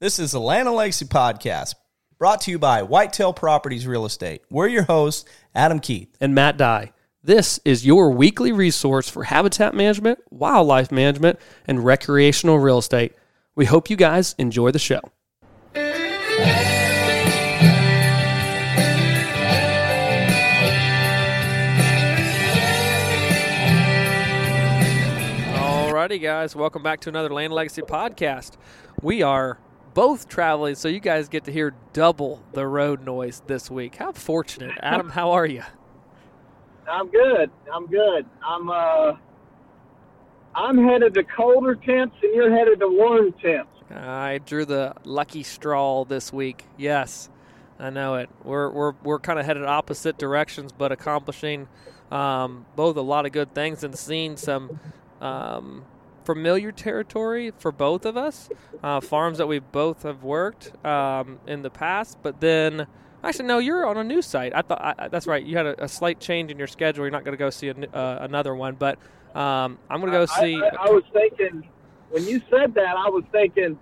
This is the Land and Legacy Podcast, brought to you by Whitetail Properties Real Estate. We're your hosts, Adam Keith. and Matt Dye. This is your weekly resource for habitat management, wildlife management, and recreational real estate. We hope you guys enjoy the show. Alrighty, guys, welcome back to another Land Legacy podcast. We are both traveling, so you guys get to hear double the road noise this week. How fortunate, Adam? How are you? I'm good. I'm good. I'm uh I'm headed to colder temps and you're headed to warm temps. I drew the lucky straw this week. Yes, I know it. We're we're we're kind of headed opposite directions, but accomplishing um, both a lot of good things and seeing some um, familiar territory for both of us. Uh, farms that we both have worked um, in the past, but then. Actually, no. You're on a new site. I thought I, that's right. You had a, a slight change in your schedule. You're not going to go see a, uh, another one, but um, I'm going to go I- see. I, I was thinking when you said that I was thinking,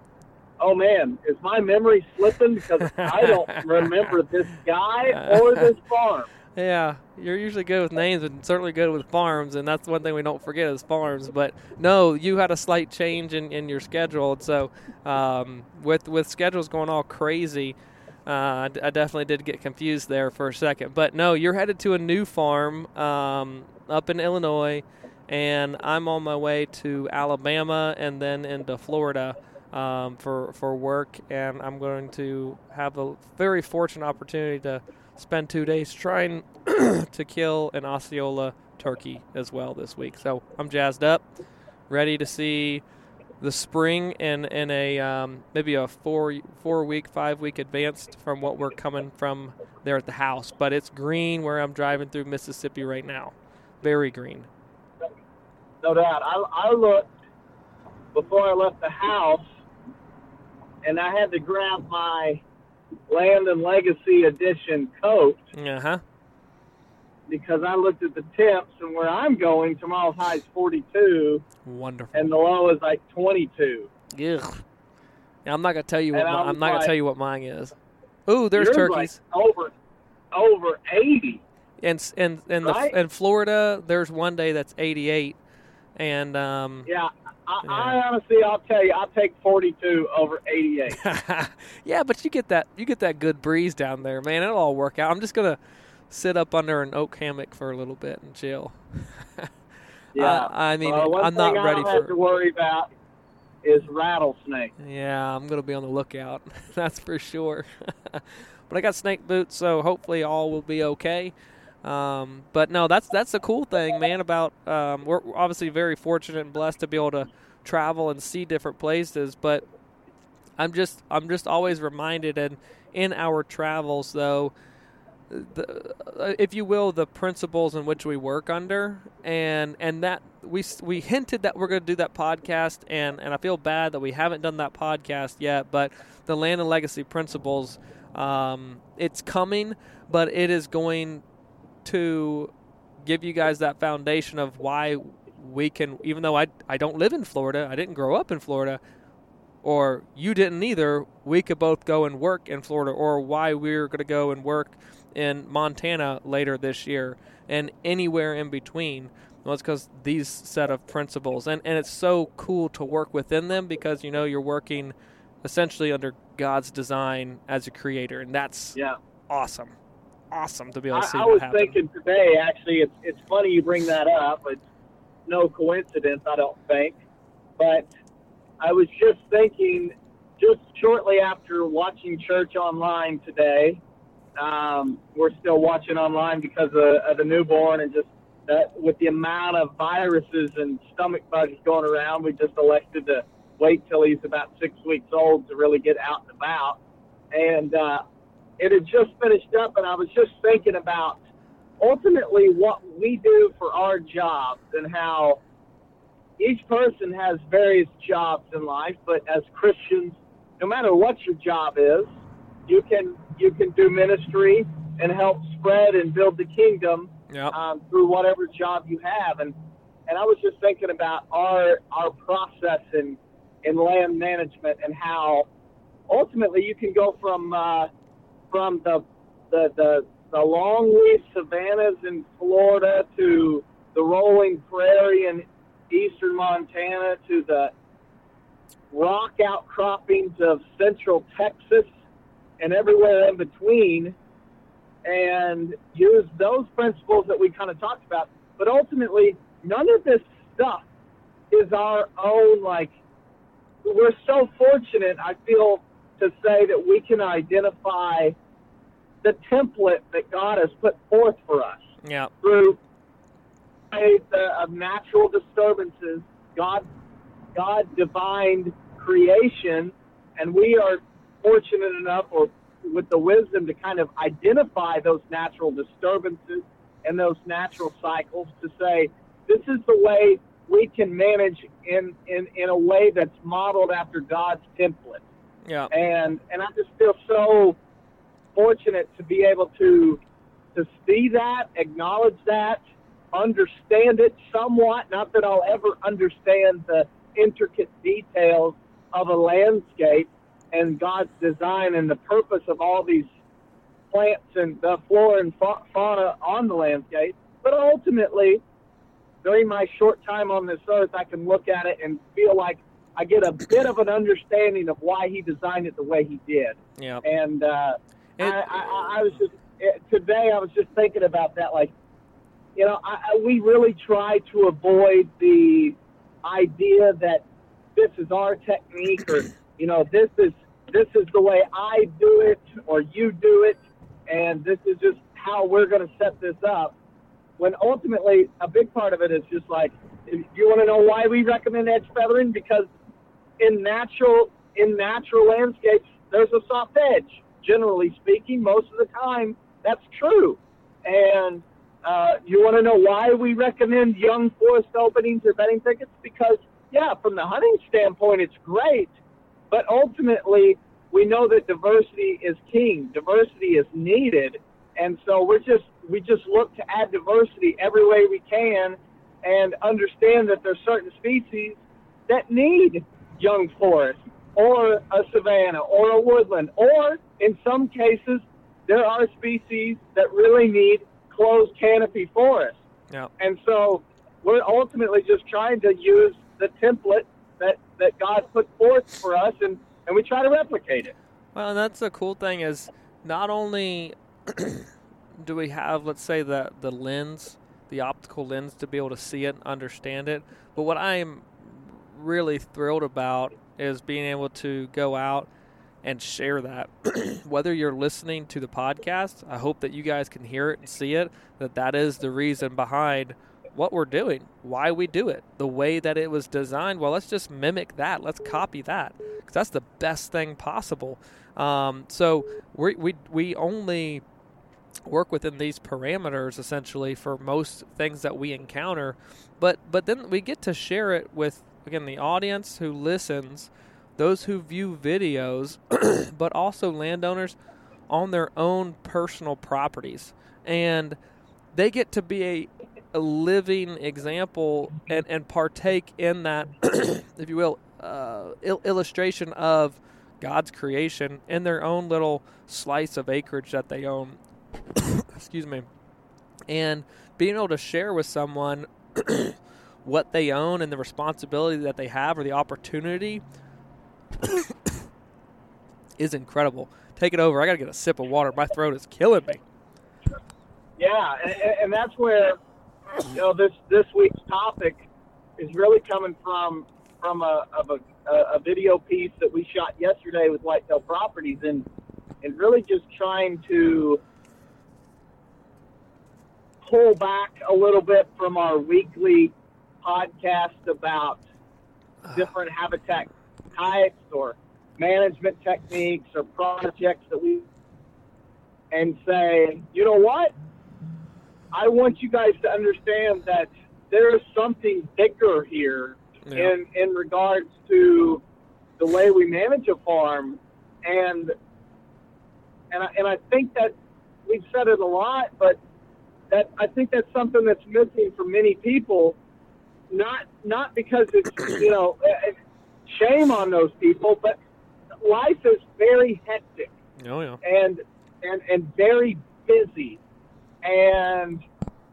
Oh man, is my memory slipping because I don't remember this guy or this farm. Yeah, you're usually good with names and certainly good with farms, and that's one thing we don't forget is farms. But no, you had a slight change in, in your schedule, and so um, with with schedules going all crazy, uh, I, definitely did get confused there for a second. But no, you're headed to a new farm um, up in Illinois, and I'm on my way to Alabama and then into Florida um, for for work, and I'm going to have a very fortunate opportunity to spend two days trying to kill an Osceola turkey as well this week. So I'm jazzed up, ready to see the spring in in a um, maybe a four four week five week advanced from what we're coming from there at the house. But it's green where I'm driving through Mississippi right now, very green. No doubt. I, I looked before I left the house, and I had to grab my Land and Legacy Edition coat Uh huh. because I looked at the temps, and where I'm going, tomorrow's high is 42, Wonderful. and the low is like 22. Ugh. Now, I'm not gonna tell you what And was I'm not gonna tell you what mine is. Ooh, there's turkeys. Like over, over 80. and s- and and Right? the in Florida, there's one day that's 88, and um, Yeah. I, Yeah. I honestly, I'll tell you, I'll take 42 over 88. yeah, but you get that you get that good breeze down there, man. It'll all work out. I'm just gonna sit up under an oak hammock for a little bit and chill. Yeah. I, I mean, Uh, I'm not ready I don't have to worry about is rattlesnake. Yeah, I'm gonna be on the lookout. That's for sure. but I got snake boots, so hopefully all will be okay. Um, but no, that's that's the cool thing, man. About um, we're obviously very fortunate and blessed to be able to travel and see different places. But I'm just I'm just always reminded, and in our travels, though, the, uh, if you will, the principles in which we work under, and and that we we hinted that we're going to do that podcast, and and I feel bad that we haven't done that podcast yet. But the land and legacy principles, um, it's coming, but it is going to give you guys that foundation of why we can, even though I I don't live in Florida, I didn't grow up in Florida, or you didn't either, we could both go and work in Florida, or why we're going to go and work in Montana later this year, and anywhere in between. Well, it's because these set of principles, and, and it's so cool to work within them because you know you're working essentially under God's design as a creator, and that's Yeah. awesome, awesome to be able to see I that was happen. thinking today, actually, it's, it's funny you bring that up. It's no coincidence, I don't think. But I was just thinking, just shortly after watching church online today, um, we're still watching online because of, of the newborn and just that with the amount of viruses and stomach bugs going around, we just elected to wait till he's about six weeks old to really get out and about. And uh, it had just finished up, and I was just thinking about ultimately what we do for our jobs and how each person has various jobs in life, but as Christians, no matter what your job is, you can you can do ministry and help spread and build the kingdom Yep. um, through whatever job you have. And and I was just thinking about our our process in in land management and how ultimately you can go from uh, from the the the, the long leaf savannas in Florida to the rolling prairie in eastern Montana to the rock outcroppings of central Texas and everywhere in between and use those principles that we kind of talked about. But ultimately, none of this stuff is our own, like, we're so fortunate, I feel, to say that we can identify the template that God has put forth for us. Yeah. Through uh, of natural disturbances, God, God divined creation, and we are fortunate enough, or with the wisdom, to kind of identify those natural disturbances and those natural cycles to say, this is the way we can manage in, in, in a way that's modeled after God's template. Yeah. And and I just feel so fortunate to be able to to see that, acknowledge that, understand it somewhat. Not that I'll ever understand the intricate details of a landscape and God's design and the purpose of all these plants and the flora and fa- fauna on the landscape. But ultimately, during my short time on this earth, I can look at it and feel like I get a bit of an understanding of why he designed it the way he did. Yeah. And uh, It- I, I, I was just eh, today. I was just thinking about that. Like, you know, I, we really try to avoid the idea that this is our technique, or you know, this is this is the way I do it, or you do it, and this is just how we're going to set this up. When ultimately, a big part of it is just like, you want to know why we recommend edge feathering? Because in natural in natural landscapes, there's a soft edge. Generally speaking, most of the time, that's true. And uh, you want to know why we recommend young forest openings or bedding thickets? Because, yeah, from the hunting standpoint, it's great. But ultimately, we know that diversity is king. Diversity is needed, and so we're just we just look to add diversity every way we can, and understand that there's certain species that need young forest or a savanna or a woodland, or in some cases, there are species that really need closed canopy forest. Yeah. And so we're ultimately just trying to use the template that, that God put forth for us and, and we try to replicate it. Well, and that's the cool thing is not only do we have, let's say, the the lens, the optical lens to be able to see it and understand it, but what I am really thrilled about is being able to go out and share that. Whether you're listening to the podcast, I hope that you guys can hear it and see it. That that is the reason behind what we're doing, why we do it, the way that it was designed. Well, let's just mimic that. Let's copy that because that's the best thing possible. Um, so we we we only work within these parameters essentially for most things that we encounter, but but then we get to share it with again the audience who listens, those who view videos, but also landowners on their own personal properties and they get to be a, a living example and, and partake in that, if you will, uh, il- illustration of God's creation in their own little slice of acreage that they own. Excuse me. And being able to share with someone what they own and the responsibility that they have or the opportunity is incredible. Take it over. I got to get a sip of water. My throat is killing me. Yeah, and, and that's where you know this this week's topic is really coming from from a of a, a video piece that we shot yesterday with Whitetail Properties, and and really just trying to pull back a little bit from our weekly podcast about ah. different habitat types or management techniques or projects that we and say, you know what? I want you guys to understand that there is something bigger here Yeah. in in regards to the way we manage a farm, and and I, and I think that we've said it a lot, but that I think that's something that's missing for many people. Not not because it's you know shame on those people, but life is very hectic Oh yeah. and and and very busy, and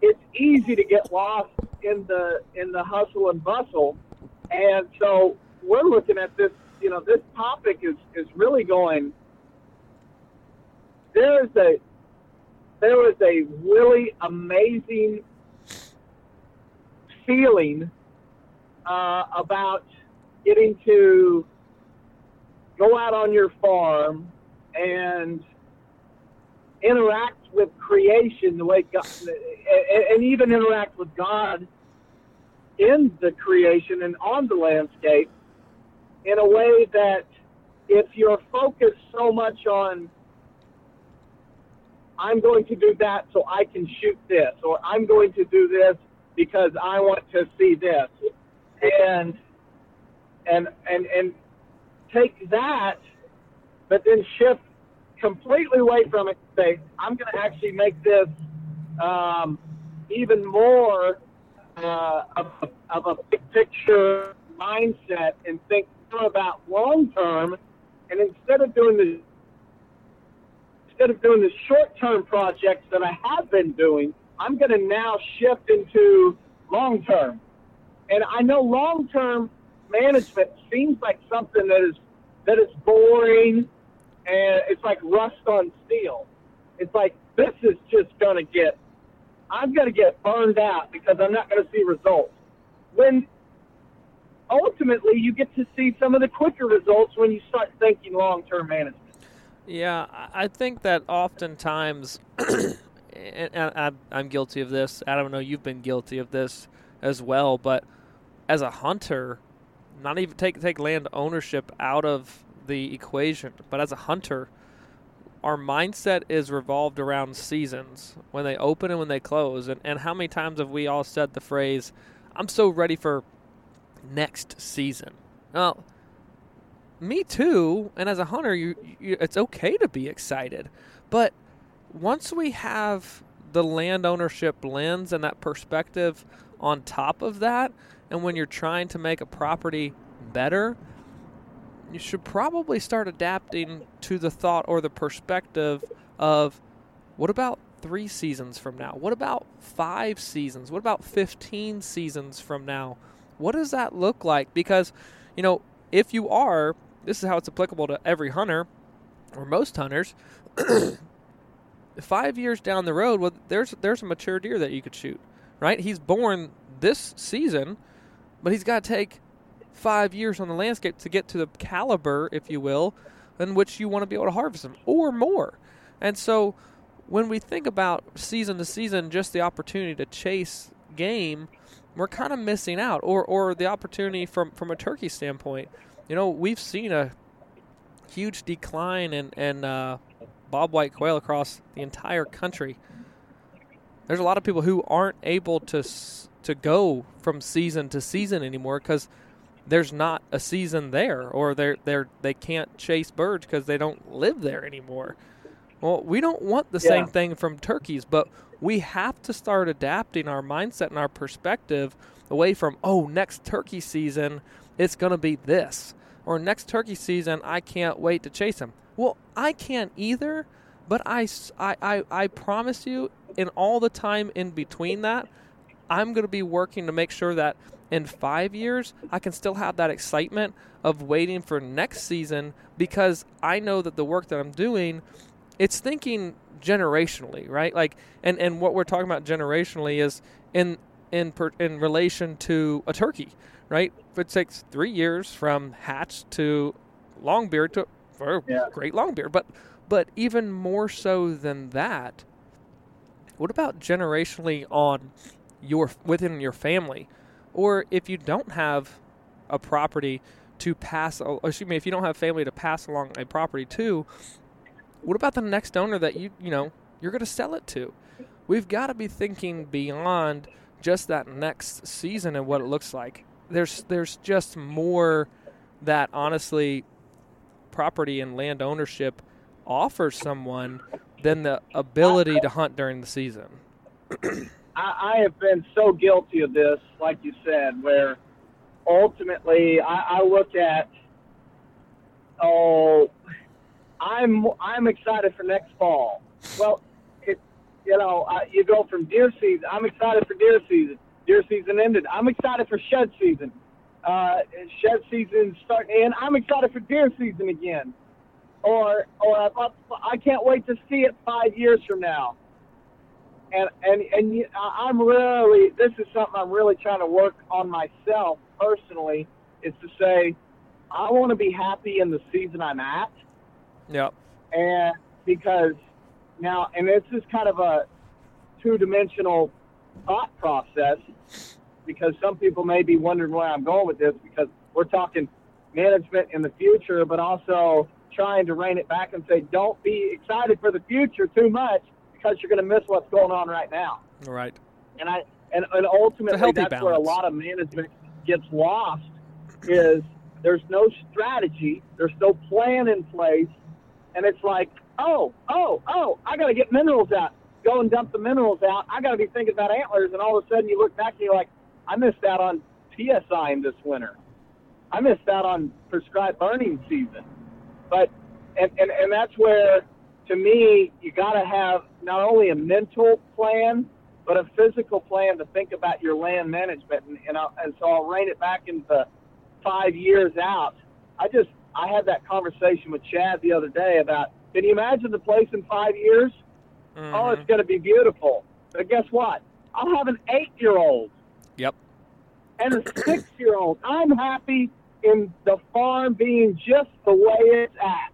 it's easy to get lost in the in the hustle and bustle, and so we're looking at this. You know, this topic is is really going. There is a there is a really amazing feeling uh, about getting to go out on your farm and interact with creation the way God, and even interact with God in the creation and on the landscape in a way that if you're focused so much on I'm going to do that so I can shoot this, or I'm going to do this because I want to see this, and and and and take that, but then shift completely away from it. Say I'm going to actually make this um, even more uh, of, a- of a big picture mindset and think more about long term, and instead of doing the instead of doing the short term projects that I have been doing, I'm going to now shift into long term. And I know long term management seems like something that is that is boring and it's like rust on steel. It's like this is just going to get I'm going to get burned out because I'm not going to see results. When ultimately you get to see some of the quicker results when you start thinking long term management. Yeah, I think that oftentimes, and, I'm guilty of this. I don't know, you've been guilty of this as well. But as a hunter, not even take take land ownership out of the equation, but as a hunter, our mindset is revolved around seasons when they open and when they close. And, and how many times have we all said the phrase, I'm so ready for next season? Well, me too. And as a hunter, you, you it's okay to be excited. But once we have the land ownership lens and that perspective on top of that, and when you're trying to make a property better, you should probably start adapting to the thought or the perspective of what about three seasons from now? What about five seasons? What about 15 seasons from now? What does that look like? Because, you know, if you are, this is how it's applicable to every hunter or most hunters. five years down the road, well, there's there's a mature deer that you could shoot, right? He's born this season, but he's got to take five years on the landscape to get to the caliber, if you will, in which you want to be able to harvest them, or more. And so, when we think about season to season, just the opportunity to chase game, we're kind of missing out, or or the opportunity from from a turkey standpoint. You know, we've seen a huge decline in in uh, bobwhite quail across the entire country. There's a lot of people who aren't able to s- to go from season to season anymore because there's not a season there, or they're they're they can't chase birds because they don't live there anymore. Well, we don't want the same thing from turkeys, but we have to start adapting our mindset and our perspective away from oh next turkey season it's going to be this or next turkey season I can't wait to chase them. Well, I can't either, but I I I promise you in all the time in between that, I'm going to be working to make sure that in five years, I can still have that excitement of waiting for next season because I know that the work that I'm doing, it's thinking generationally, right? Like, and, and what we're talking about generationally is in in per, in relation to a turkey, right? It takes three years from hatch to long beard to or Yeah. great long beard, but but even more so than that, what about generationally on your within your family, or if you don't have a property to pass, excuse me, if you don't have family to pass along a property to, what about the next owner that you you know you're going to sell it to? We've got to be thinking beyond just that next season and what it looks like. There's there's just more that honestly property and land ownership offers someone than the ability to hunt during the season. I, I have been so guilty of this, like you said, where ultimately I, I look at oh, I'm I'm excited for next fall. Well, it, you know, uh, you go from deer season. I'm excited for deer season. Deer season ended. I'm excited for shed season. Uh, shed season starting, and I'm excited for deer season again. Or, or I can't wait to see it five years from now. And and and I'm really this is something I'm really trying to work on myself personally is to say I want to be happy in the season I'm at. Yep. And because now, and this is kind of a two dimensional thought process because some people may be wondering where I'm going with this because we're talking management in the future, but also trying to rein it back and say, don't be excited for the future too much because you're going to miss what's going on right now. Right. And I and, and ultimately that's balance. where a lot of management gets lost is there's no strategy, there's no plan in place, and it's like, oh, oh, oh, I got to get minerals out. Go and dump the minerals out. I got to be thinking about antlers, and all of a sudden you look back and you're like, I missed out on TSI this winter. I missed out on prescribed burning season. But and, and, and that's where to me you gotta have not only a mental plan but a physical plan to think about your land management and and, I'll, and so I'll rein it back into five years out. I just I had that conversation with Chad the other day about can you imagine the place in five years? Mm-hmm. Oh, it's going to be beautiful. But guess what? I'll have an eight year old. Yep. And a six year old. I'm happy in the farm being just the way it's at.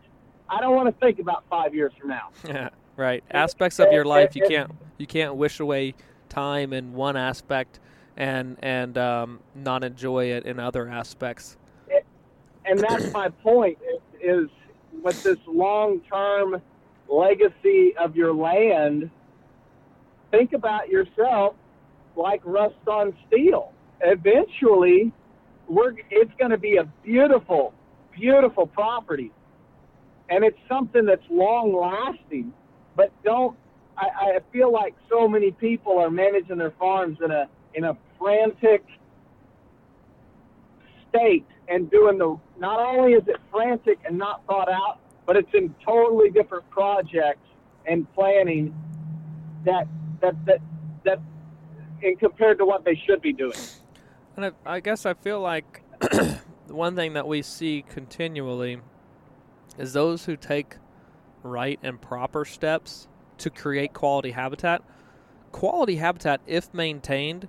I don't want to think about five years from now. Yeah, right. Aspects of your life you can't you can't wish away time in one aspect and and um, not enjoy it in other aspects. And that's my point is, is with this long term legacy of your land. Think about yourself like rust on steel. Eventually, we're it's going to be a beautiful, beautiful property, and it's something that's long lasting. But don't I, I feel like so many people are managing their farms in a in a frantic state and doing the not only is it frantic and not thought out, but it's in totally different projects and planning that that that that in compared to what they should be doing. And I, I guess I feel like the one thing that we see continually is those who take right and proper steps to create quality habitat. Quality habitat, if maintained,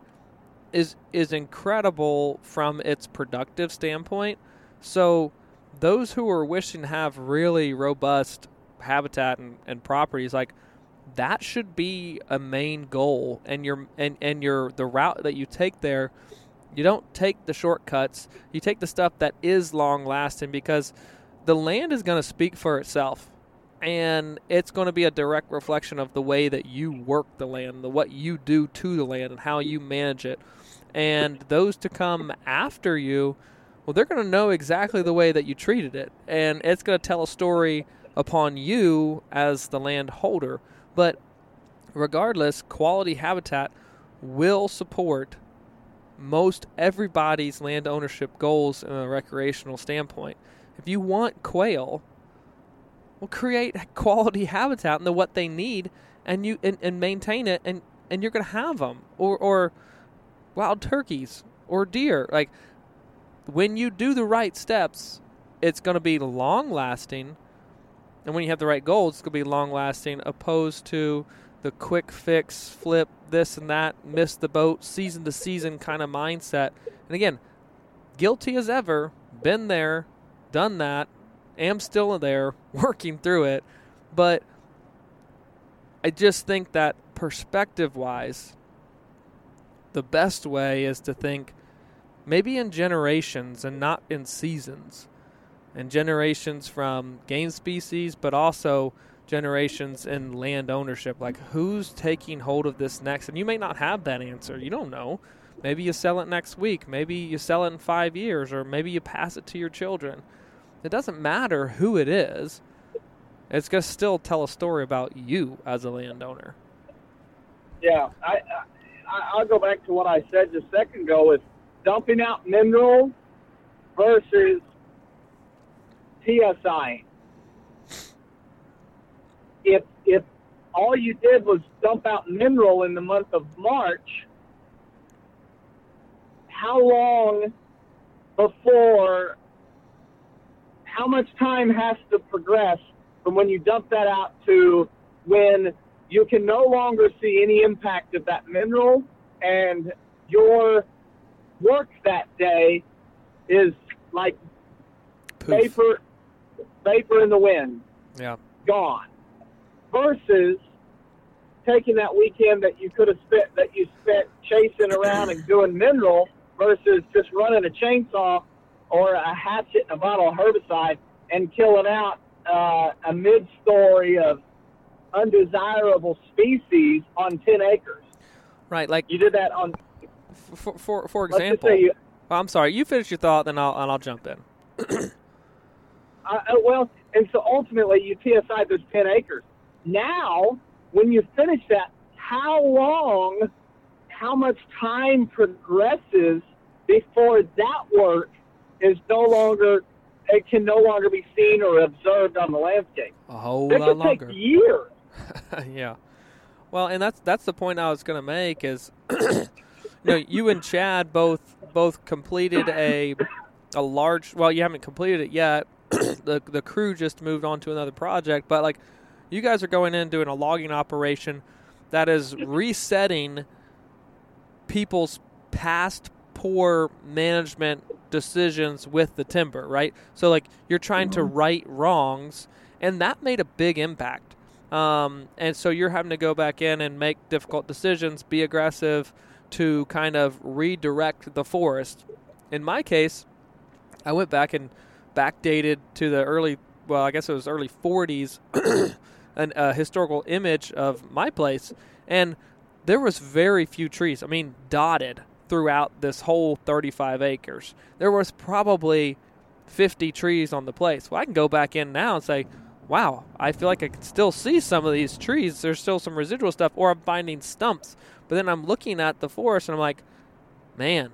is is incredible from its productive standpoint. So those who are wishing to have really robust habitat and, and properties like that should be a main goal and your and, and your the route that you take there you don't take the shortcuts you take the stuff that is long lasting because the land is going to speak for itself and it's going to be a direct reflection of the way that you work the land the what you do to the land and how you manage it and those to come after you well they're going to know exactly the way that you treated it and it's going to tell a story upon you as the land holder but regardless, quality habitat will support most everybody's land ownership goals in a recreational standpoint. If you want quail, well, create quality habitat and the what they need, and you and, and maintain it, and and you're gonna have them, or or wild turkeys or deer. Like when you do the right steps, it's gonna be long lasting and when you have the right goals, it's going to be long lasting, opposed to the quick fix, flip, this and that, miss the boat, season to season kind of mindset. And again, guilty as ever, been there, done that, am still there, working through it. But I just think that perspective wise, the best way is to think maybe in generations and not in seasons and generations from game species, but also generations in land ownership. Like, who's taking hold of this next? And you may not have that answer. You don't know. Maybe you sell it next week. Maybe you sell it in five years, or maybe you pass it to your children. It doesn't matter who it is. It's going to still tell a story about you as a landowner. Yeah, I, I I'll go back to what I said just a second ago: is dumping out minerals versus TSI. If if all you did was dump out mineral in the month of March, how long before how much time has to progress from when you dump that out to when you can no longer see any impact of that mineral and your work that day is like Poof. vapor vapor in the wind Yeah. gone versus taking that weekend that you could have spent that you spent chasing around and doing mineral versus just running a chainsaw or a hatchet and a bottle of herbicide and killing out uh, a mid-story of undesirable species on 10 acres. Right. Like You did that on, for for, for example. you, Well, I'm sorry. You finish your thought, then I'll and I'll jump in. uh, uh, well, and so ultimately you TSI those 10 acres. Now, when you finish that, how long, how much time progresses before that work is no longer, it can no longer be seen or observed on the landscape? A whole It lot could longer. take years. yeah. Well, and that's that's the point I was going to make is, you know, you and Chad both both completed a a large. Well, you haven't completed it yet. the the crew just moved on to another project, but like, you guys are going in doing a logging operation that is resetting people's past poor management decisions with the timber, right? So like you're trying to right wrongs, and that made a big impact. Um, and so you're having to go back in and make difficult decisions, be aggressive to kind of redirect the forest. In my case, I went back and backdated to the early, well, I guess it was early 40s, an a historical image of my place, and there was very few trees. I mean, dotted throughout this whole 35 acres. There was probably 50 trees on the place. Well, I can go back in now and say, wow, I feel like I can still see some of these trees. There's still some residual stuff, or I'm finding stumps. But then I'm looking at the forest and I'm like, man,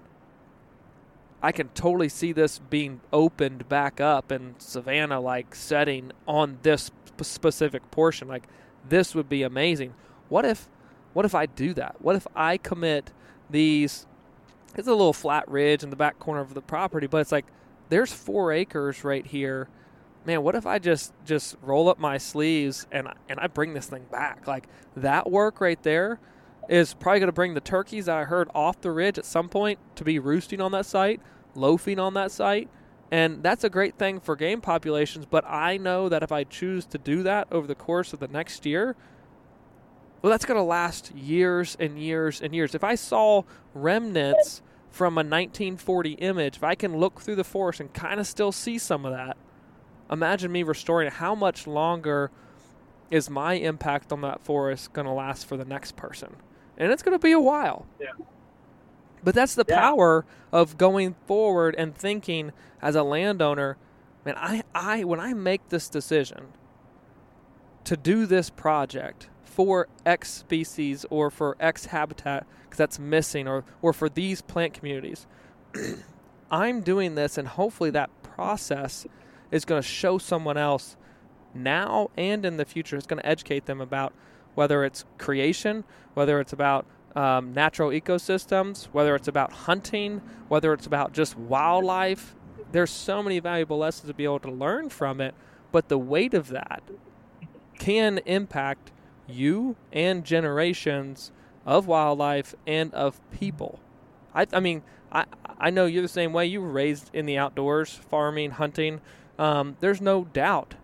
I can totally see this being opened back up in savanna, like setting on this sp- specific portion. Like, this would be amazing. What if, what if I do that? What if I commit these? It's a little flat ridge in the back corner of the property, but it's like there's four acres right here. Man, what if I just just roll up my sleeves and and I bring this thing back? Like that work right there is probably going to bring the turkeys that I heard off the ridge at some point to be roosting on that site, loafing on that site. And that's a great thing for game populations, but I know that if I choose to do that over the course of the next year, well, that's going to last years and years and years. If I saw remnants from a 1940 image, if I can look through the forest and kind of still see some of that, imagine me restoring it. How much longer is my impact on that forest going to last for the next person? And it's going to be a while. Yeah. But that's the Yeah. power of going forward and thinking as a landowner, man, I, I when I make this decision to do this project for X species or for X habitat because that's missing or, or for these plant communities, I'm doing this and hopefully that process is going to show someone else now and in the future. It's going to educate them about whether it's creation, whether it's about um, natural ecosystems, whether it's about hunting, whether it's about just wildlife. There's so many valuable lessons to be able to learn from it, but the weight of that can impact you and generations of wildlife and of people. I, I mean, I, I know you're the same way. You were raised in the outdoors, farming, hunting. Um, there's no doubt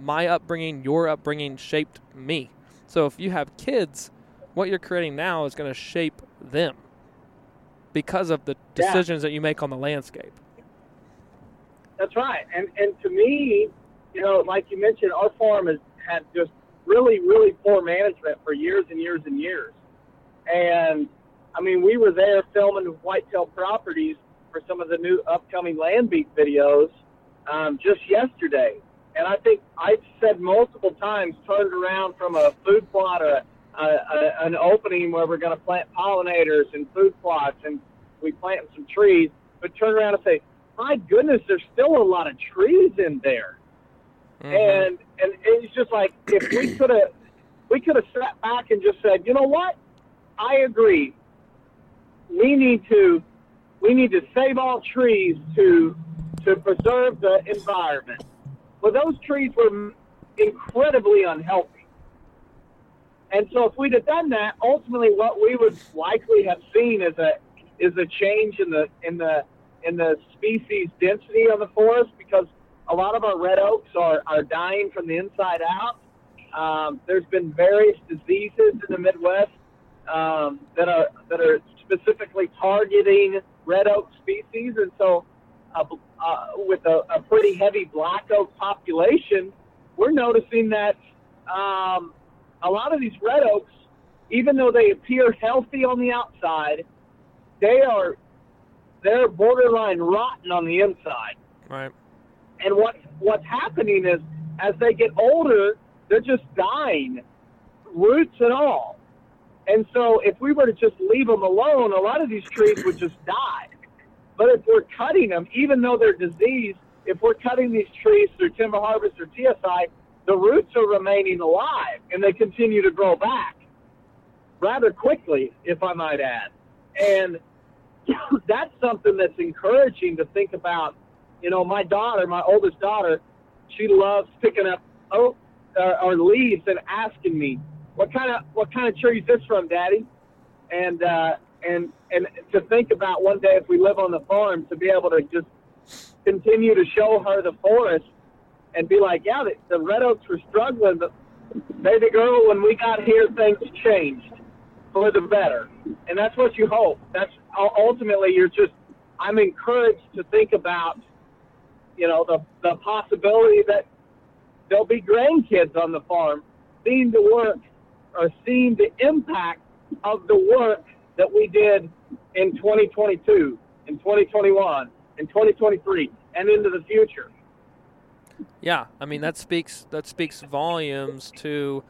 my upbringing, your upbringing shaped me. So if you have kids, what you're creating now is going to shape them because of the Yeah. decisions that you make on the landscape. That's right. And and to me, you know, like you mentioned, our farm has had just really, really poor management for years and years and years. And I mean, we were there filming whitetail properties for some of the new upcoming land beat videos um, just yesterday. And I think I've said multiple times, turned around from a food plot or a, a, an opening where we're going to plant pollinators and food plots, and we plant some trees, but turn around and say, my goodness, there's still a lot of trees in there. Mhm. And and it's just like if we could have we could have sat back and just said, you know what? I agree. We need to we need to save all trees to to preserve the environment. Well, those trees were incredibly unhealthy. And so if we'd have done that, ultimately what we would likely have seen is a is a change in the in the in the species density of the forest because a lot of our red oaks are, are dying from the inside out. Um, there's been various diseases in the Midwest um, that are that are specifically targeting red oak species, and so uh, uh, with a, a pretty heavy black oak population, we're noticing that um, a lot of these red oaks, even though they appear healthy on the outside, they are they're borderline rotten on the inside. Right. And what what's happening is as they get older, they're just dying, roots and all. And so if we were to just leave them alone, a lot of these trees would just die. But if we're cutting them, even though they're diseased, if we're cutting these trees through timber harvest or TSI, the roots are remaining alive and they continue to grow back rather quickly, if I might add. And that's something that's encouraging to think about. You know, my daughter, my oldest daughter, she loves picking up oak uh, or leaves and asking me, "What kind of what kind of tree is this from, Daddy?" And uh, and and to think about one day if we live on the farm to be able to just continue to show her the forest and be like, "Yeah, the, the red oaks were struggling, but baby girl, when we got here, things changed for the better." And that's what you hope. That's ultimately you're just. I'm encouraged to think about, you know, the the possibility that there'll be grandkids on the farm seeing the work or seeing the impact of the work that we did in 2022, in 2021, in 2023, and into the future. Yeah, I mean that speaks that speaks volumes to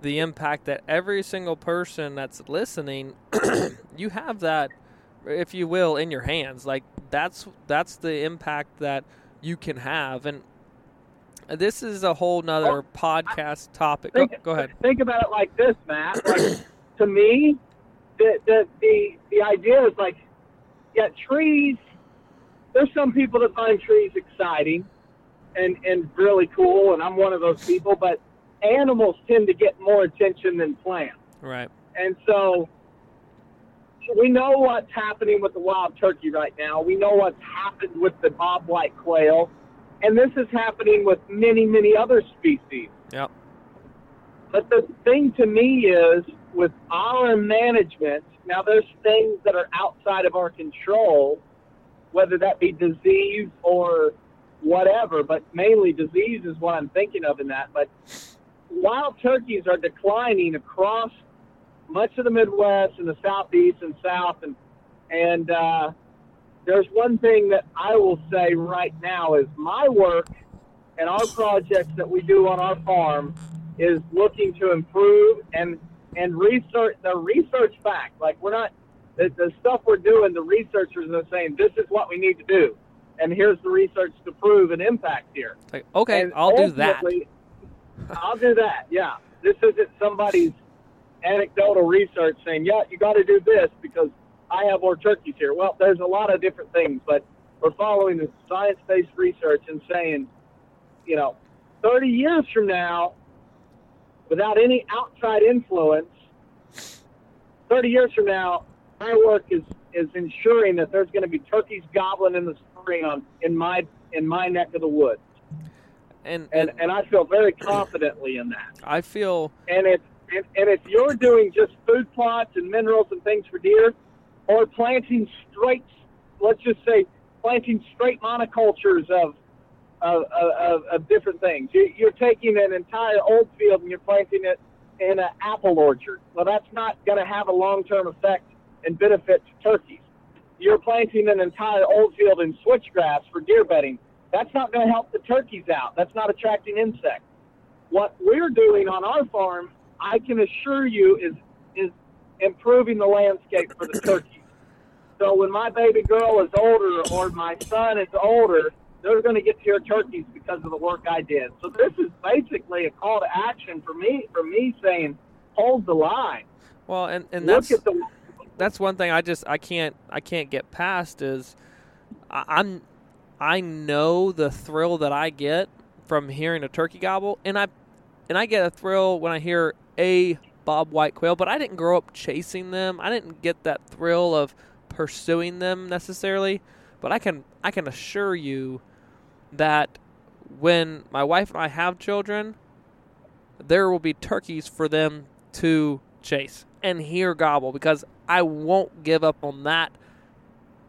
the impact that every single person that's listening, you have that, if you will, in your hands. Like that's that's the impact that you can have, and this is a whole nother Oh, podcast topic. Go, go ahead. Think about it like this, Matt. Like, to me, the, the the the idea is like, yeah, trees. There's some people that find trees exciting and and really cool, and I'm one of those people. But animals tend to get more attention than plants. Right. And so we know what's happening with the wild turkey right now. We know what's happened with the bobwhite quail. And this is happening with many, many other species. Yep. But the thing to me is with our management, now there's things that are outside of our control, whether that be disease or whatever, but mainly disease is what I'm thinking of in that. But wild turkeys are declining across much of the Midwest and the Southeast and South, and and uh, there's one thing that I will say right now is my work and our projects that we do on our farm is looking to improve and and research the research back. Like we're not the, the stuff we're doing. The researchers are saying this is what we need to do, and here's the research to prove an impact here. Like, okay, And I'll do that. I'll do that. Yeah, this isn't somebody's anecdotal research saying, "Yeah, you got to do this because I have more turkeys here." Well, there's a lot of different things, but we're following the science-based research and saying, you know, 30 years from now, without any outside influence, 30 years from now, my work is is ensuring that there's going to be turkeys gobbling in the spring on in my in my neck of the woods, And, and and I feel very confidently in that. I feel And if and, and if you're doing just food plots and minerals and things for deer, or planting straight, let's just say planting straight monocultures of of, of, of different things. You, you're taking an entire old field and you're planting it in an apple orchard. Well, that's not going to have a long-term effect and benefit to turkeys. You're planting an entire old field in switchgrass for deer bedding. That's not going to help the turkeys out. That's not attracting insects. What we're doing on our farm, I can assure you, is is improving the landscape for the turkeys. So when my baby girl is older or my son is older, they're going to get to hear turkeys because of the work I did. So this is basically a call to action for me. For me saying, hold the line. Well, and and Look that's at the that's one thing I just I can't I can't get past is I, I'm I know the thrill that I get from hearing a turkey gobble, and I and I get a thrill when I hear a bob white quail, but I didn't grow up chasing them. I didn't get that thrill of pursuing them necessarily. But I can I can assure you that when my wife and I have children, there will be turkeys for them to chase and hear gobble because I won't give up on that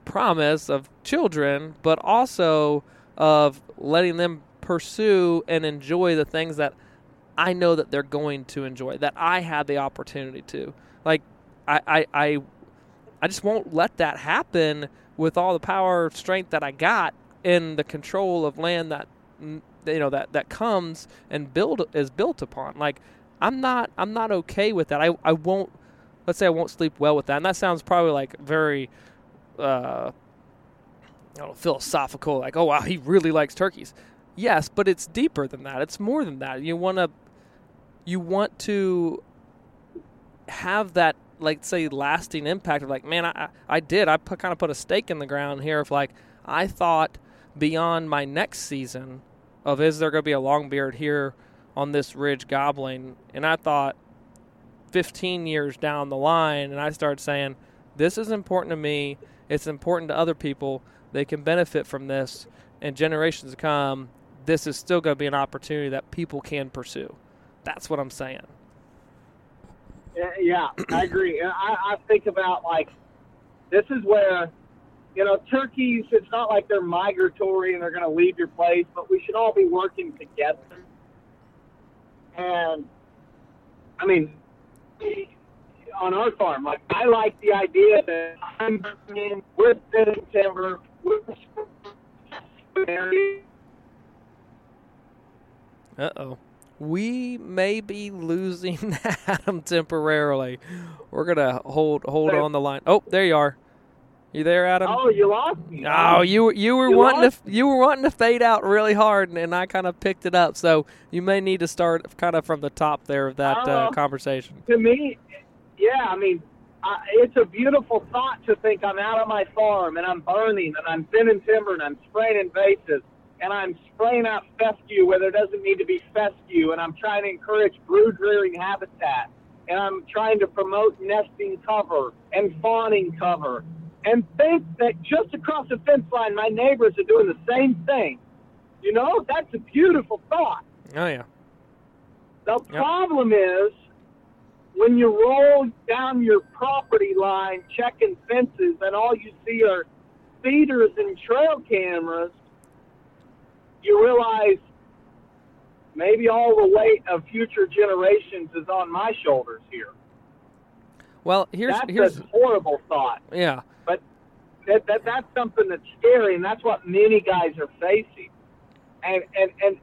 promise of children, but also of letting them pursue and enjoy the things that I know that they're going to enjoy, that I had the opportunity to. Like I I I, I just won't let that happen with all the power strength that I got in the control of land that you know that that comes and build is built upon. Like I'm not I'm not okay with that. I I won't let's say I won't sleep well with that. And that sounds probably like very uh I don't know, philosophical, like, oh wow, he really likes turkeys. Yes, but it's deeper than that. It's more than that. You wanna you want to have that like say lasting impact of like man i i did. I put, kind of put a stake in the ground here of like i thought beyond my next season of is there going to be a long beard here on this ridge gobbling? And i thought 15 years down the line and i started saying this is important to me. It's important to other people. They can benefit from this. And generations to come this is still going to be an opportunity that people can pursue that's what i'm saying Yeah, I agree. I, I think about like this is where you know turkeys. It's not like they're migratory and they're going to leave your place, but we should all be working together. And I mean, on our farm, like I like the idea that I'm in with timber. Uh oh. We may be losing Adam temporarily. We're gonna hold hold on the line. Oh, there you are. You there, Adam? Oh, you lost me. Oh, you you were You wanting lost to you were wanting to fade out really hard, and, and I kind of picked it up. So you may need to start kind of from the top there of that uh, Oh. conversation. to me, yeah, I mean, I, it's a beautiful thought to think I'm out on my farm and I'm burning and I'm thinning timber and I'm spraying invasives and I'm spraying out fescue where there doesn't need to be fescue and I'm trying to encourage brood rearing habitat and I'm trying to promote nesting cover and fawning cover and think that just across the fence line my neighbors are doing the same thing. You know, that's a beautiful thought. Oh yeah. The Yep. problem is when you roll down your property line checking fences and all you see are feeders and trail cameras, you realize maybe all the weight of future generations is on my shoulders here. Well, here's that's here's a horrible thought. yeah. But that, that that's something that's scary, and that's what many guys are facing. And and and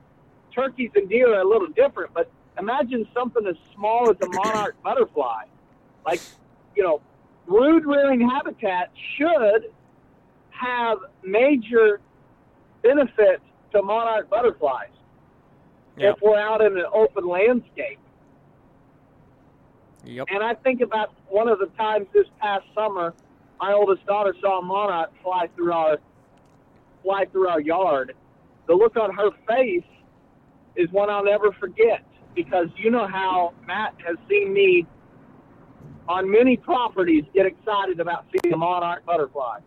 turkeys and deer are a little different, but imagine something as small as a monarch butterfly. Like, you know, brood rearing habitat should have major benefits to monarch butterflies Yep. if we're out in an open landscape. Yep. And I think about one of the times this past summer, my oldest daughter saw a monarch fly through our fly through our yard. The look on her face is one I'll never forget because you know how Matt has seen me on many properties get excited about seeing a monarch butterfly.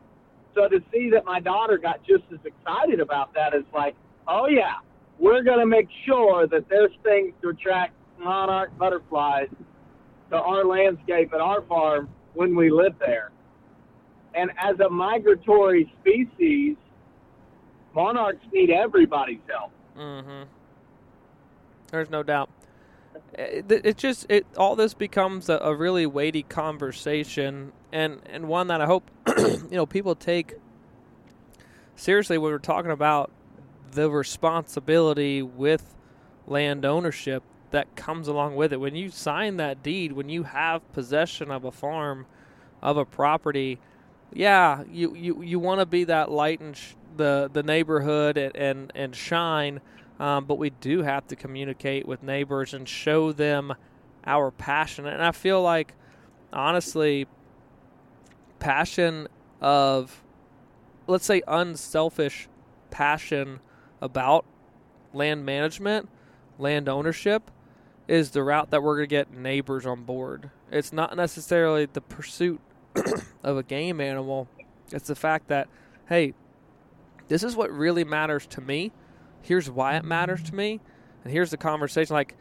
So to see that my daughter got just as excited about that is like, oh yeah, we're going to make sure that there's things to attract monarch butterflies to our landscape at our farm when we live there. And as a migratory species, monarchs need everybody's help. Mm-hmm. There's no doubt. It, it just it all this becomes a, a really weighty conversation, and and one that I hope you know people take seriously when we're talking about the responsibility with land ownership that comes along with it. When you sign that deed, when you have possession of a farm, of a property, yeah, you you, you want to be that light in sh- the the neighborhood and and, and shine, um, but we do have to communicate with neighbors and show them our passion. And I feel like, honestly, passion of, let's say, unselfish passion about land management, land ownership, is the route that we're going to get neighbors on board. It's not necessarily the pursuit of a game animal. It's the fact that, hey, this is what really matters to me. Here's why it matters to me. And here's the conversation. Like,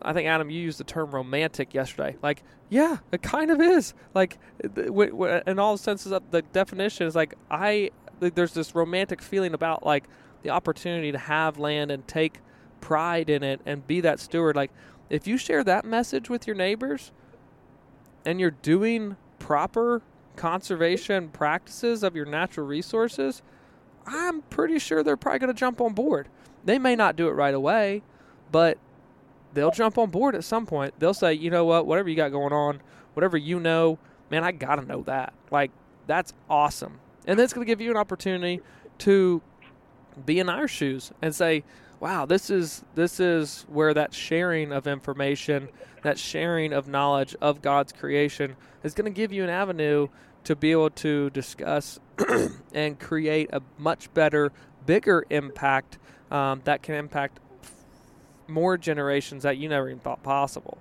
I think Adam, you used the term romantic yesterday. Like, yeah, it kind of is. Like, in all senses of the definition is like I. There's this romantic feeling about like the opportunity to have land and take pride in it and be that steward. Like, if you share that message with your neighbors, and you're doing proper conservation practices of your natural resources, I'm pretty sure they're probably going to jump on board. They may not do it right away, but they'll jump on board at some point. They'll say, you know what, whatever you got going on, whatever you know, man, I got to know that. Like, that's awesome. And that's going to give you an opportunity to be in our shoes and say, wow, this is this is where that sharing of information, that sharing of knowledge of God's creation is going to give you an avenue to be able to discuss and create a much better, bigger impact um, that can impact more generations that you never even thought possible.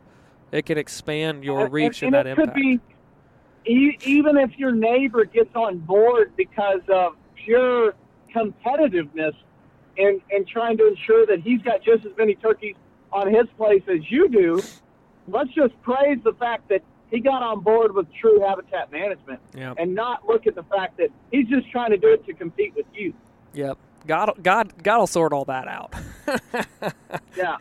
It can expand your reach and, and, and that impact. Be, even if your neighbor gets on board because of pure competitiveness and, and trying to ensure that he's got just as many turkeys on his place as you do, let's just praise the fact that he got on board with true habitat management yep. and not look at the fact that he's just trying to do it to compete with you. Yep. God, God, God will sort all that out. yeah,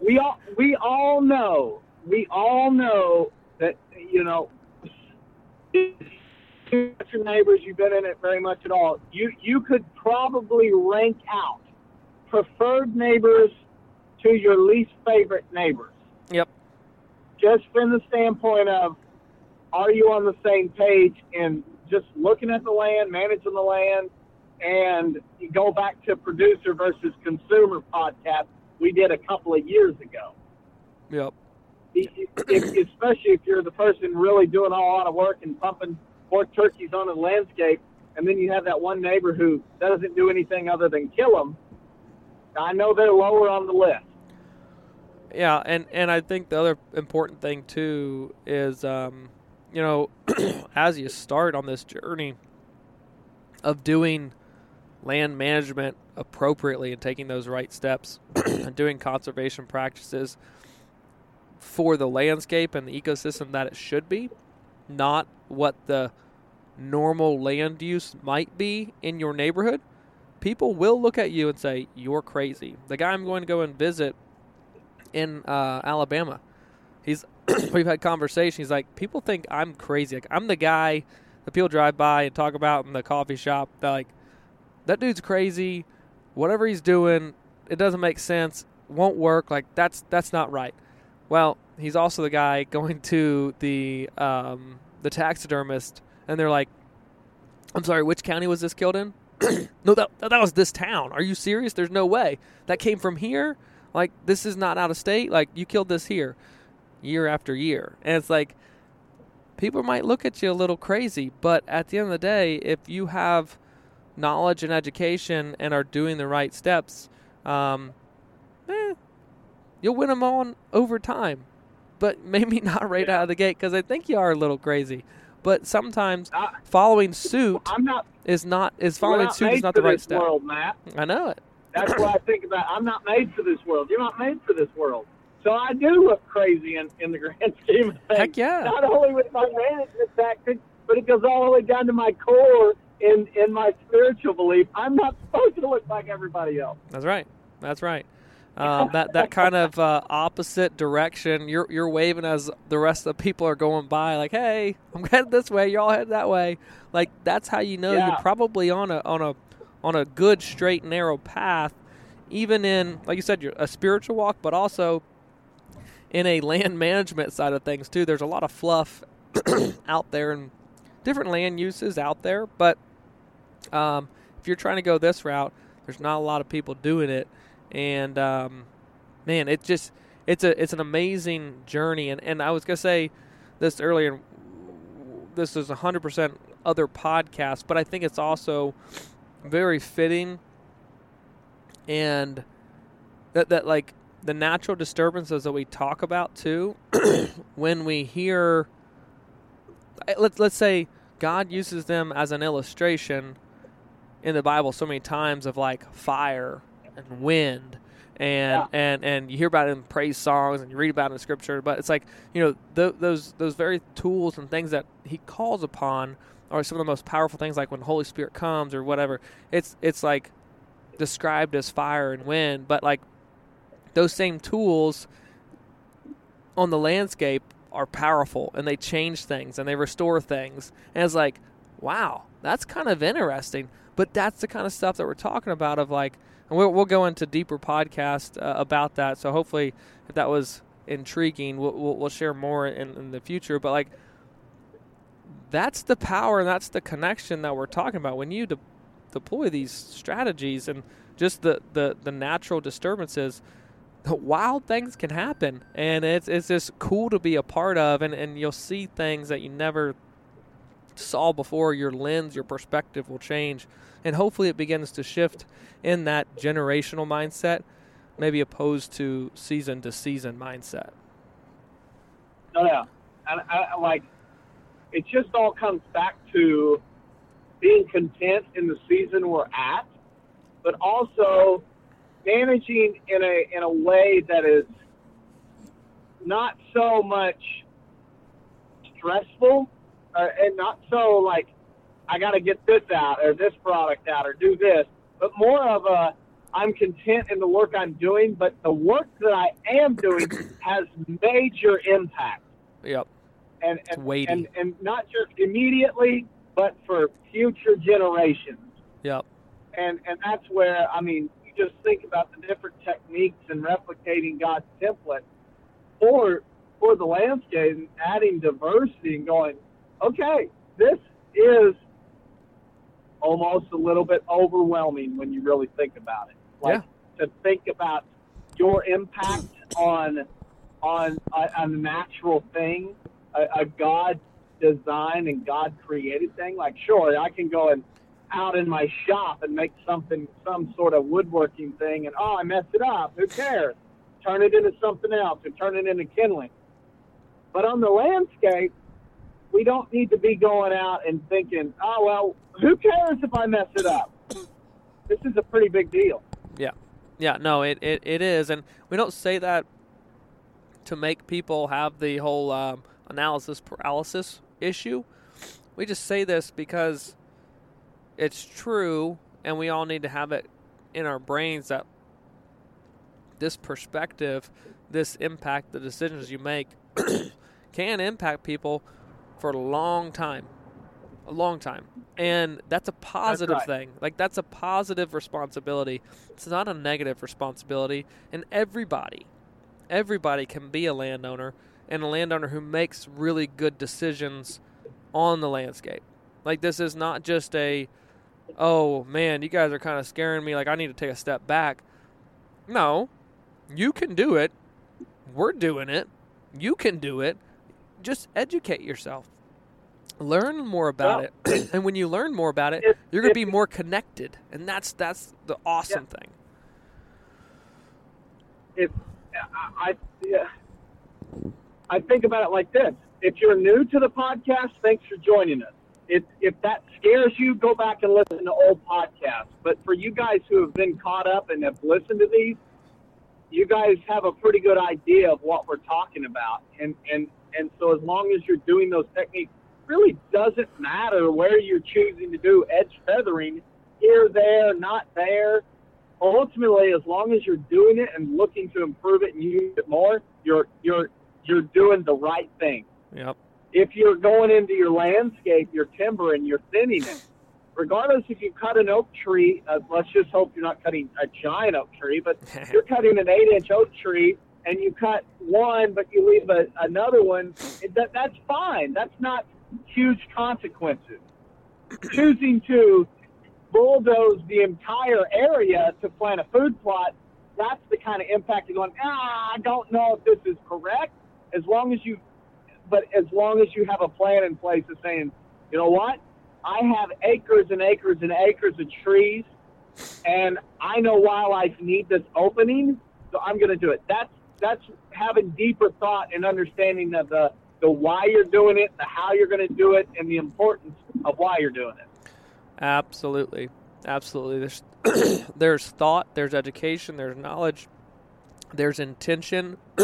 we all we all know we all know that you know your neighbors. You've been in it very much at all. You you could probably rank out preferred neighbors to your least favorite neighbors. Yep just from the standpoint of are you on the same page in just looking at the land, managing the land, and go back to producer versus consumer podcast we did a couple of years ago. Yep. If, especially if you're the person really doing a lot of work and pumping more turkeys on the landscape, and then you have that one neighbor who doesn't do anything other than kill them. I know they're lower on the list. Yeah, and and I think the other important thing too is, um, you know, as you start on this journey of doing land management appropriately and taking those right steps and doing conservation practices for the landscape and the ecosystem that it should be, not what the normal land use might be in your neighborhood, people will look at you and say, You're crazy. The guy I'm going to go and visit in uh, Alabama. He's we've had conversations. He's like, people think I'm crazy. Like I'm the guy that people drive by and talk about in the coffee shop. They're like, that dude's crazy. Whatever he's doing, it doesn't make sense. Won't work. Like that's that's not right. Well, he's also the guy going to the um, the taxidermist, and they're like, "I'm sorry, which county was this killed in?" no, that that was this town. Are you serious? There's no way that came from here. Like this is not out of state. Like you killed this here, year after year, and it's like people might look at you a little crazy, but at the end of the day, if you have knowledge and education and are doing the right steps, um, eh, you'll win them on over time. But maybe not right yeah. out of the gate because I think you are a little crazy. But sometimes following suit not, is not is following suit is not the right step. World, Matt. I know it. That's what I think about. I'm not made for this world. You're not made for this world. So I do look crazy in, in the grand scheme of things. Heck yeah. Not only with my management tactics, but it goes all the way down to my core in, in my spiritual belief. I'm not supposed to look like everybody else. That's right. That's right. Um, that that kind of uh, opposite direction. You're you're waving as the rest of the people are going by, like, "Hey, I'm headed this way. You're all headed that way." Like that's how you know yeah. you're probably on a on a on a good straight narrow path even in like you said you're a spiritual walk but also in a land management side of things too there's a lot of fluff out there and different land uses out there, but um, if you're trying to go this route, there's not a lot of people doing it, and um, man, it just it's a it's an amazing journey. And, and I was gonna say this earlier. This is 100% other podcast, but I think it's also very fitting and that that like the natural disturbances that we talk about too when we hear let's let's say God uses them as an illustration in the Bible so many times of like fire and wind and yeah. and and you hear about it in praise songs and you read about it in scripture but it's like you know th- those those very tools and things that he calls upon are some of the most powerful things like when holy spirit comes or whatever. It's it's like described as fire and wind but like those same tools on the landscape are powerful and they change things and they restore things. And it's like wow that's kind of interesting. But that's the kind of stuff that we're talking about of like and we'll, we'll go into deeper podcast uh, about that. So hopefully, if that was intriguing, we'll, we'll, we'll share more in, in the future. But like, that's the power and that's the connection that we're talking about. When you de- deploy these strategies and just the, the, the natural disturbances the wild things can happen. And it's it's just cool to be a part of. And, and you'll see things that you never saw before. Your lens your perspective will change and hopefully it begins to shift in that generational mindset, maybe opposed to season to season mindset. No, no, and I, like it just all comes back to being content in the season we're at, but also managing in a in a way that is not so much stressful uh, and not so like I got to get this out or this product out or do this, but more of a I'm content in the work I'm doing, but the work that I am doing has major impact. Yep. And and, and and not just immediately, but for future generations. Yep. And and that's where I mean, you just think about the different techniques and replicating God's template for for the landscape and adding diversity and going, okay, this is almost a little bit overwhelming when you really think about it. Like yeah. to think about your impact on on a, a natural thing, a, a God designed and God created thing. Like, sure, I can go and out in my shop and make something, some sort of woodworking thing, and oh, I messed it up. Who cares? Turn it into something else and turn it into kindling. But on the landscape, we don't need to be going out and thinking, oh, well, who cares if I mess it up? This is a pretty big deal. Yeah. Yeah, no, it, it, it is. And we don't say that to make people have the whole um, analysis paralysis issue. We just say this because it's true, and we all need to have it in our brains that this perspective, this impact, the decisions you make can impact people for a long time. A long time. And that's a positive that's right. thing. Like, that's a positive responsibility. It's not a negative responsibility. And everybody, everybody can be a landowner and a landowner who makes really good decisions on the landscape. Like, this is not just a, oh man, you guys are kind of scaring me. Like, I need to take a step back. No, you can do it. We're doing it. You can do it. Just educate yourself. Learn more about well, it and when you learn more about it if, you're going to be more connected and that's that's the awesome yeah. thing. If I, yeah, I think about it like this. If you're new to the podcast thanks for joining us. If, if that scares you go back and listen to old podcasts. But for you guys who have been caught up and have listened to these you guys have a pretty good idea of what we're talking about. And and and so as long as you're doing those techniques really doesn't matter where you're choosing to do edge feathering, here, there, not there. Ultimately, as long as you're doing it and looking to improve it and use it more, you're you're you're doing the right thing. Yep. If you're going into your landscape, your timber, and you're thinning it, regardless if you cut an oak tree, uh, let's just hope you're not cutting a giant oak tree, but you're cutting an eight-inch oak tree and you cut one, but you leave a, another one, that, that's fine. That's not huge consequences. Choosing to bulldoze the entire area to plant a food plot, that's the kind of impact of going, ah, I don't know if this is correct. As long as you, but as long as you have a plan in place of saying, you know what, I have acres and acres and acres of trees, and I know wildlife need this opening, so I'm going to do it. That's that's having deeper thought and understanding of the the why you're doing it, the how you're going to do it, and the importance of why you're doing it. Absolutely, absolutely. There's there's thought, there's education, there's knowledge, there's intention,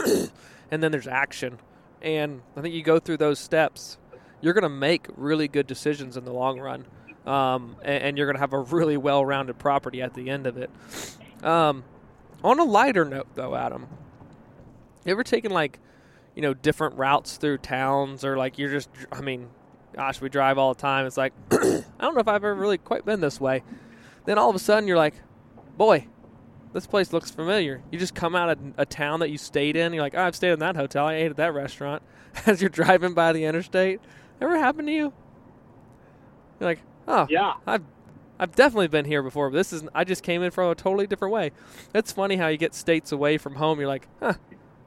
and then there's action. And I think you go through those steps, you're going to make really good decisions in the long run, um, and, and, you're going to have a really well-rounded property at the end of it. Um, on a lighter note, though, Adam, you ever taken like, you know, different routes through towns, or like you're just, I mean, gosh, we drive all the time. It's like, I don't know if I've ever really quite been this way. Then all of a sudden you're like, boy, this place looks familiar. You just come out of a town that you stayed in. You're like, oh, I've stayed in that hotel. I ate at that restaurant. As you're driving by the interstate, ever happened to you? You're like, oh, yeah, I've I've definitely been here before, but this is I just came in from a totally different way. It's funny how you get states away from home. You're like, huh,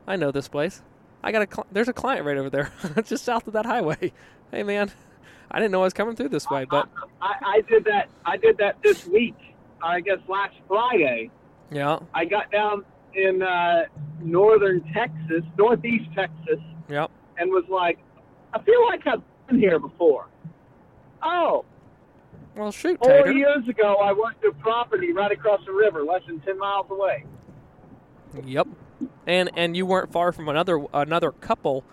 I know this place. I got a cl- there's a client right over there, just south of that highway. Hey man, I didn't know I was coming through this way, but I, I, I did that. I did that this week. I guess last Friday. Yeah. I got down in uh, northern Texas, northeast Texas. Yep. And was like, I feel like I've been here before. Oh. Well, shoot, Four Tater. years ago, I worked a property right across the river, less than ten miles away. Yep and and you weren't far from another another couple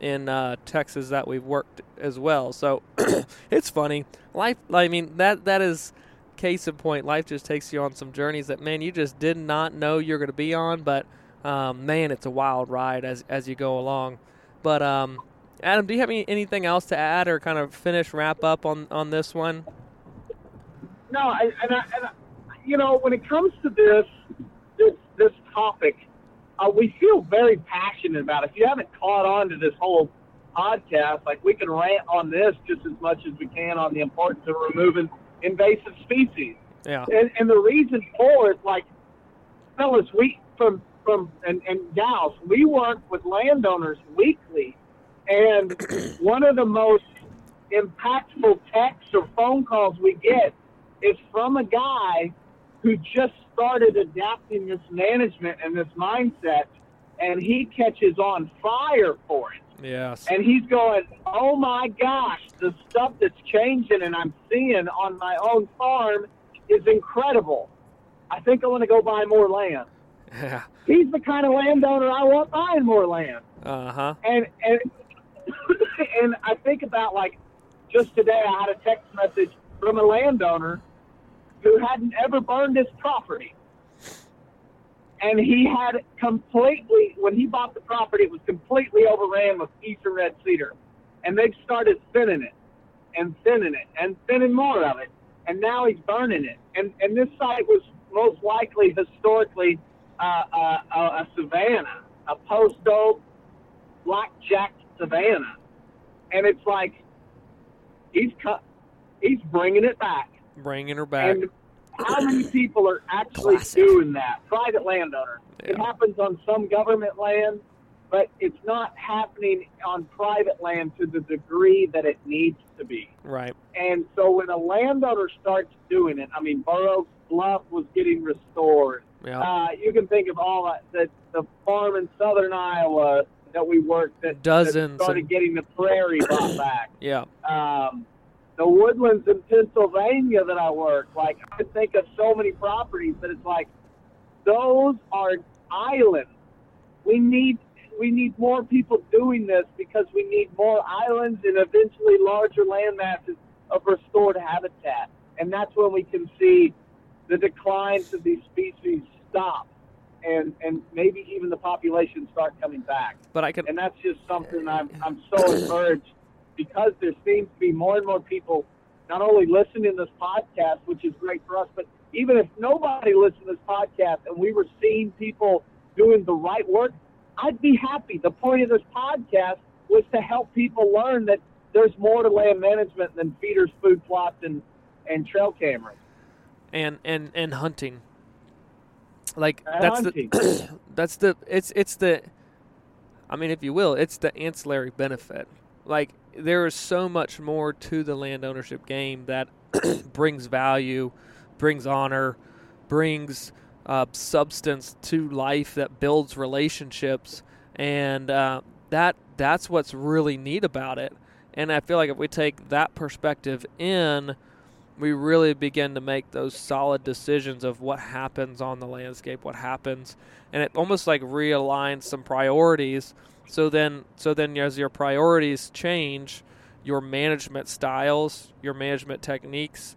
in uh, Texas that we've worked as well. So it's funny. Life, I mean that that is case in point. Life just takes you on some journeys that man you just did not know you're going to be on, but um, man, it's a wild ride as as you go along. But um, Adam, do you have any, anything else to add or kind of finish wrap up on on this one? No, I, and, I, and I, you know when it comes to this this this topic uh, we feel very passionate about. It. If you haven't caught on to this whole podcast, like we can rant on this just as much as we can on the importance of removing invasive species. Yeah. And, and the reason for it, like, fellas, we from from and, and gals, we work with landowners weekly, and one of the most impactful texts or phone calls we get is from a guy who just started adapting this management and this mindset, and he catches on fire for it. Yes. And he's going, oh my gosh, the stuff that's changing and I'm seeing on my own farm is incredible. I think I want to go buy more land. Yeah. He's the kind of landowner I want buying more land. Uh huh. And and and I think about like just today I had a text message from a landowner who hadn't ever burned his property. And he had completely, when he bought the property, it was completely overran with eastern red cedar. And they've started thinning it and thinning it and thinning more of it. And now he's burning it. And, and this site was most likely historically uh, uh, a savanna, a post oak blackjack savanna. And it's like he's cut, he's bringing it back bringing her back. And how many people are actually Classic. doing that? Private landowners. It happens on some government land, but it's not happening on private land to the degree that it needs to be. Right. And so when a landowner starts doing it, I mean, Burroughs Bluff was getting restored. Yeah. Uh, you can think of all that, the, the farm in southern Iowa that we worked that, that Dozens started and- getting the prairie bought back yeah. um, the woodlands in Pennsylvania that I work. Like I think of so many properties that it's like those are islands. We need we need more people doing this because we need more islands and eventually larger land masses of restored habitat. And that's when we can see the declines of these species stop and, and maybe even the population start coming back But I can. and that's just something I'm I'm so encouraged because there seems to be more and more people not only listening to this podcast, which is great for us, but even if nobody listened to this podcast and we were seeing people doing the right work, I'd be happy. The point of this podcast was to help people learn that there's more to land management than feeders, food plots, and and trail cameras. And and and hunting. Like And that's hunting. the that's the it's it's the I mean if you will, it's the ancillary benefit. Like there is so much more to the land ownership game that brings value, brings honor, brings uh, substance to life that builds relationships, and uh, that that's what's really neat about it. And I feel like if we take that perspective in, we really begin to make those solid decisions of what happens on the landscape, what happens, and it almost like realigns some priorities. So then, so then, as your priorities change, your management styles, your management techniques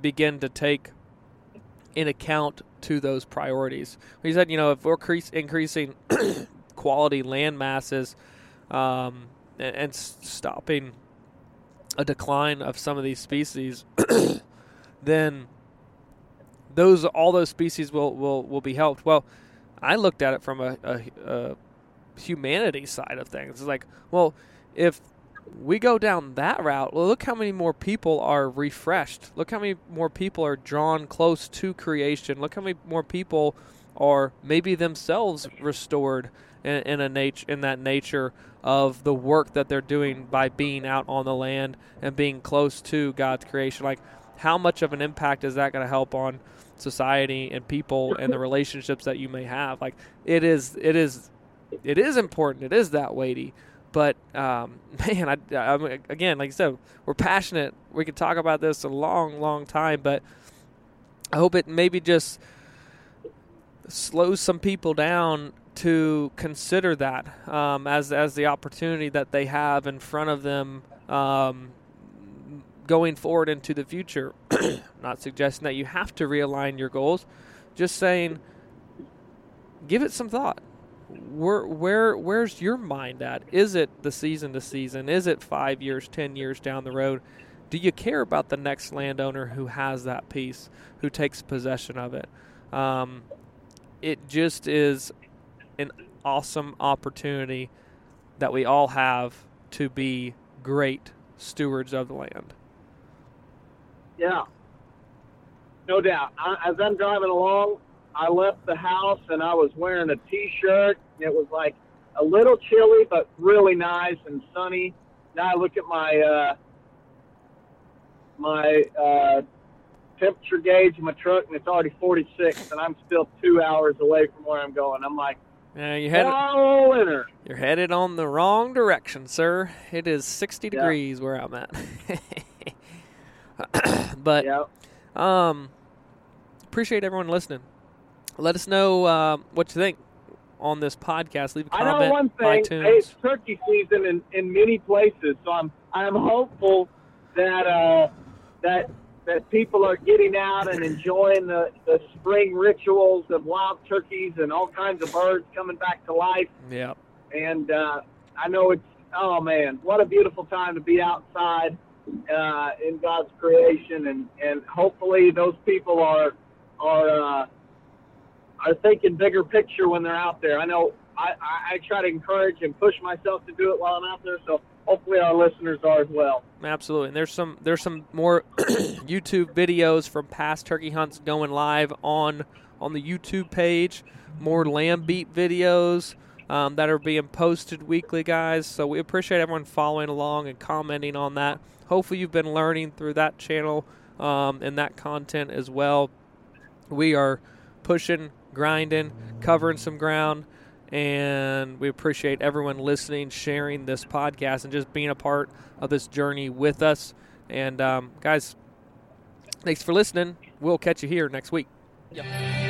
begin to take in account to those priorities. He said, you know, if we're increase, increasing quality land masses um, and, and stopping a decline of some of these species, then those all those species will, will, will be helped. Well, I looked at it from a, a, a humanity side of things. It's like, well, if we go down that route, well, look how many more people are refreshed. Look how many more people are drawn close to creation. Look how many more people are maybe themselves restored in, in a nat- in that nature of the work that they're doing by being out on the land and being close to God's creation. Like, how much of an impact is that going to help on society and people and the relationships that you may have? Like, it is, it is, it is important. It is that weighty. But um, man, I, I again, like I said, we're passionate. We could talk about this a long, long time, but I hope it maybe just slows some people down to consider that um, as as the opportunity that they have in front of them um, going forward into the future. Not suggesting that you have to realign your goals, just saying give it some thought. Where where where's your mind at? Is it the season to season? Is it five years, ten years down the road? Do you care about the next landowner who has that piece, who takes possession of it? Um, it just is an awesome opportunity that we all have to be great stewards of the land. Yeah, no doubt. I, as I'm driving along, I left the house and I was wearing a T-shirt. It was like a little chilly, but really nice and sunny. Now I look at my uh, my uh, temperature gauge in my truck, and it's already 46, and I'm still two hours away from where I'm going. I'm like, Yeah, you headed, oh, winter. you're headed on the wrong direction, sir. It is 60 Yeah. degrees where I'm at. but Yeah. Um, appreciate everyone listening. Let us know uh, what you think on this podcast. Leave a comment. I know one thing. iTunes. It's turkey season in, in many places, so I'm I'm hopeful that uh, that that people are getting out and enjoying the, the spring rituals of wild turkeys and all kinds of birds coming back to life. Yeah, And uh, I know it's oh man, what a beautiful time to be outside uh, in God's creation, and and hopefully those people are are uh, are thinking bigger picture when they're out there. I know I, I, I try to encourage and push myself to do it while I'm out there, so hopefully our listeners are as well. absolutely. And there's some there's some more YouTube videos from past turkey hunts going live on on the YouTube page. More lamb beat videos. Um, that are being posted weekly, guys. So we appreciate everyone following along and commenting on that. Hopefully, you've been learning through that channel um, and that content as well. we are pushing, grinding, covering some ground, and we appreciate everyone listening, sharing this podcast, and just being a part of this journey with us. And um, guys, thanks for listening. We'll catch you here next week. Yep.